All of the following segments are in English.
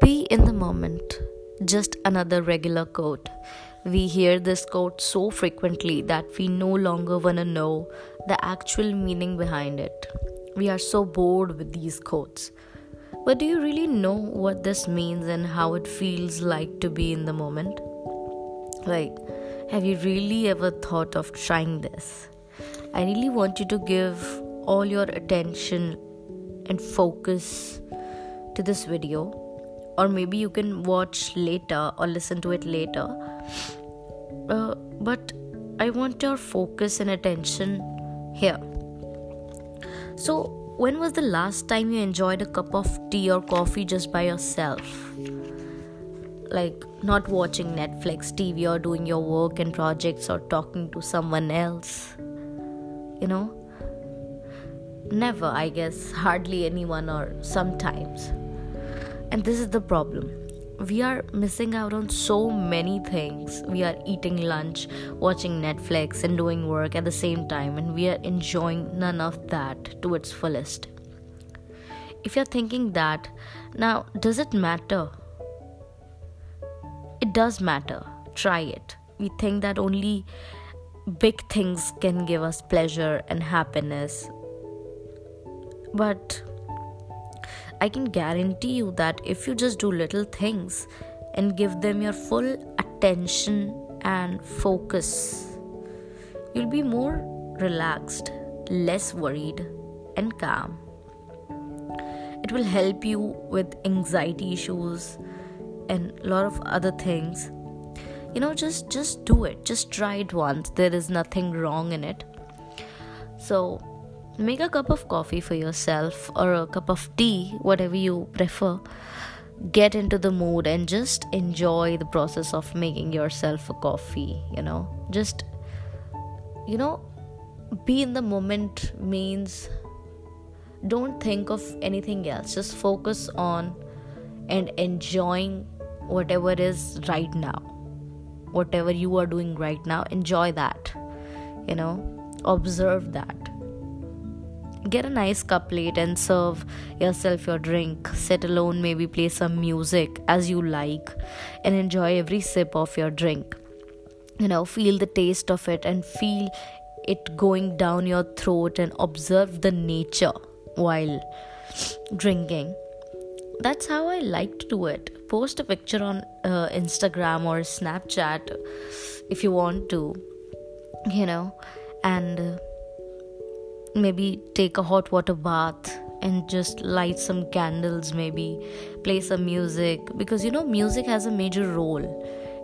Be in the moment. Just another regular quote. We hear this quote so frequently that we no longer want to know the actual meaning behind it. We are so bored with these quotes. But do you really know what this means and how it feels like to be in the moment? Like, have you really ever thought of trying this? I really want you to give all your attention and focus to this video, or maybe you can watch later or listen to it later. Uh, but I want your focus and attention here. So, when was the last time you enjoyed a cup of tea or coffee just by yourself? Like not watching Netflix, TV, or doing your work and projects or talking to someone else. You know? Never, I guess, hardly anyone, or sometimes. And this is the problem we are missing out on so many things. We are eating lunch, watching Netflix, and doing work at the same time, and we are enjoying none of that to its fullest. If you're thinking that, now, does it matter? It does matter. Try it. We think that only big things can give us pleasure and happiness. But I can guarantee you that if you just do little things and give them your full attention and focus, you'll be more relaxed, less worried, and calm. It will help you with anxiety issues and a lot of other things. You know, just just do it. Just try it once. There is nothing wrong in it. So, make a cup of coffee for yourself or a cup of tea, whatever you prefer. Get into the mood and just enjoy the process of making yourself a coffee, you know. Just, you know, be in the moment means don't think of anything else. Just focus on and enjoying whatever is right now. Whatever you are doing right now, enjoy that, you know, observe that get a nice cup plate and serve yourself your drink. Sit alone, maybe play some music as you like, and enjoy every sip of your drink. You know, feel the taste of it and feel it going down your throat and observe the nature while drinking. That's how I like to do it. Post a picture on uh, Instagram or Snapchat if you want to, you know, and. Uh, maybe take a hot water bath and just light some candles maybe play some music. Because you know music has a major role.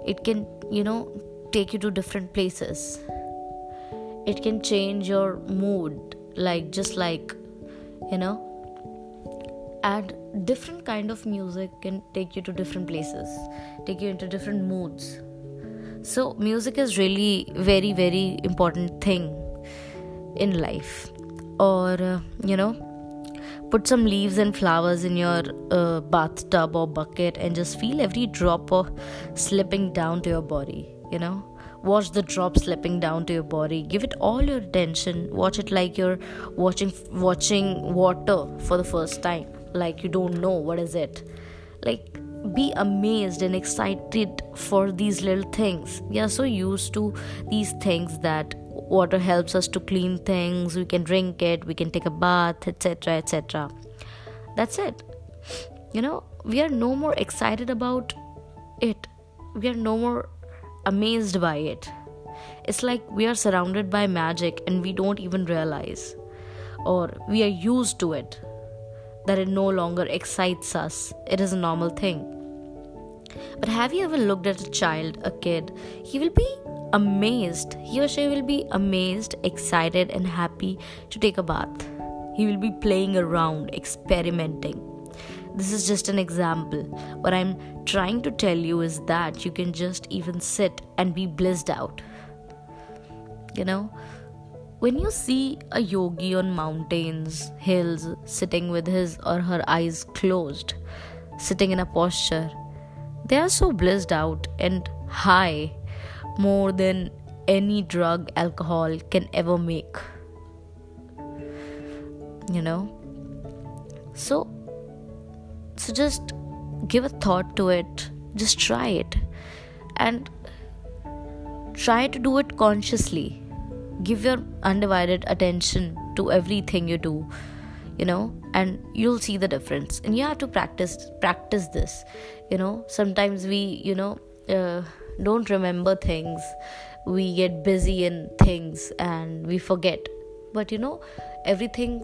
It can you know take you to different places. It can change your mood like just like you know and different kind of music can take you to different places take you into different moods. So music is really very very important thing in life or uh, you know put some leaves and flowers in your uh, bathtub or bucket and just feel every drop of slipping down to your body you know. Watch the drop slipping down to your body. Give it all your attention. Watch it like you're watching watching water for the first time. Like you don't know what is it. Like be amazed and excited for these little things. We are so used to these things that water helps us to clean things we can drink it we can take a bath etc etc that's it. You know we are no more excited about it. We are no more amazed by it. It's like we are surrounded by magic and we don't even realize or we are used to it that it no longer excites us. It is a normal thing. But have you ever looked at a child a kid? He will be amazed. He or she will be amazed, excited, and happy to take a bath. He will be playing around, experimenting. This is just an example. What I'm trying to tell you is that you can just even sit and be blissed out. You know, when you see a yogi on mountains, hills, sitting with his or her eyes closed, sitting in a posture, they are so blissed out and high more than any drug alcohol can ever make. You know? So so just give a thought to it. Just try it. And try to do it consciously. Give your undivided attention to everything you do you know? And you'll see the difference. And you have to practice practice this you know? Sometimes we you know uh, don't remember things. We get busy in things and we forget. But you know everything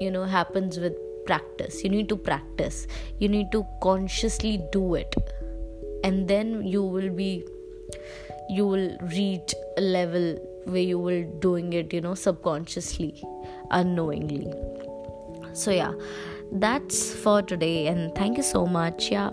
you know happens with practice. You need to practice. You need to consciously do it. And then you will be you will reach a level where you will doing it you know subconsciously unknowingly. So yeah. That's for today and thank you so much. Yeah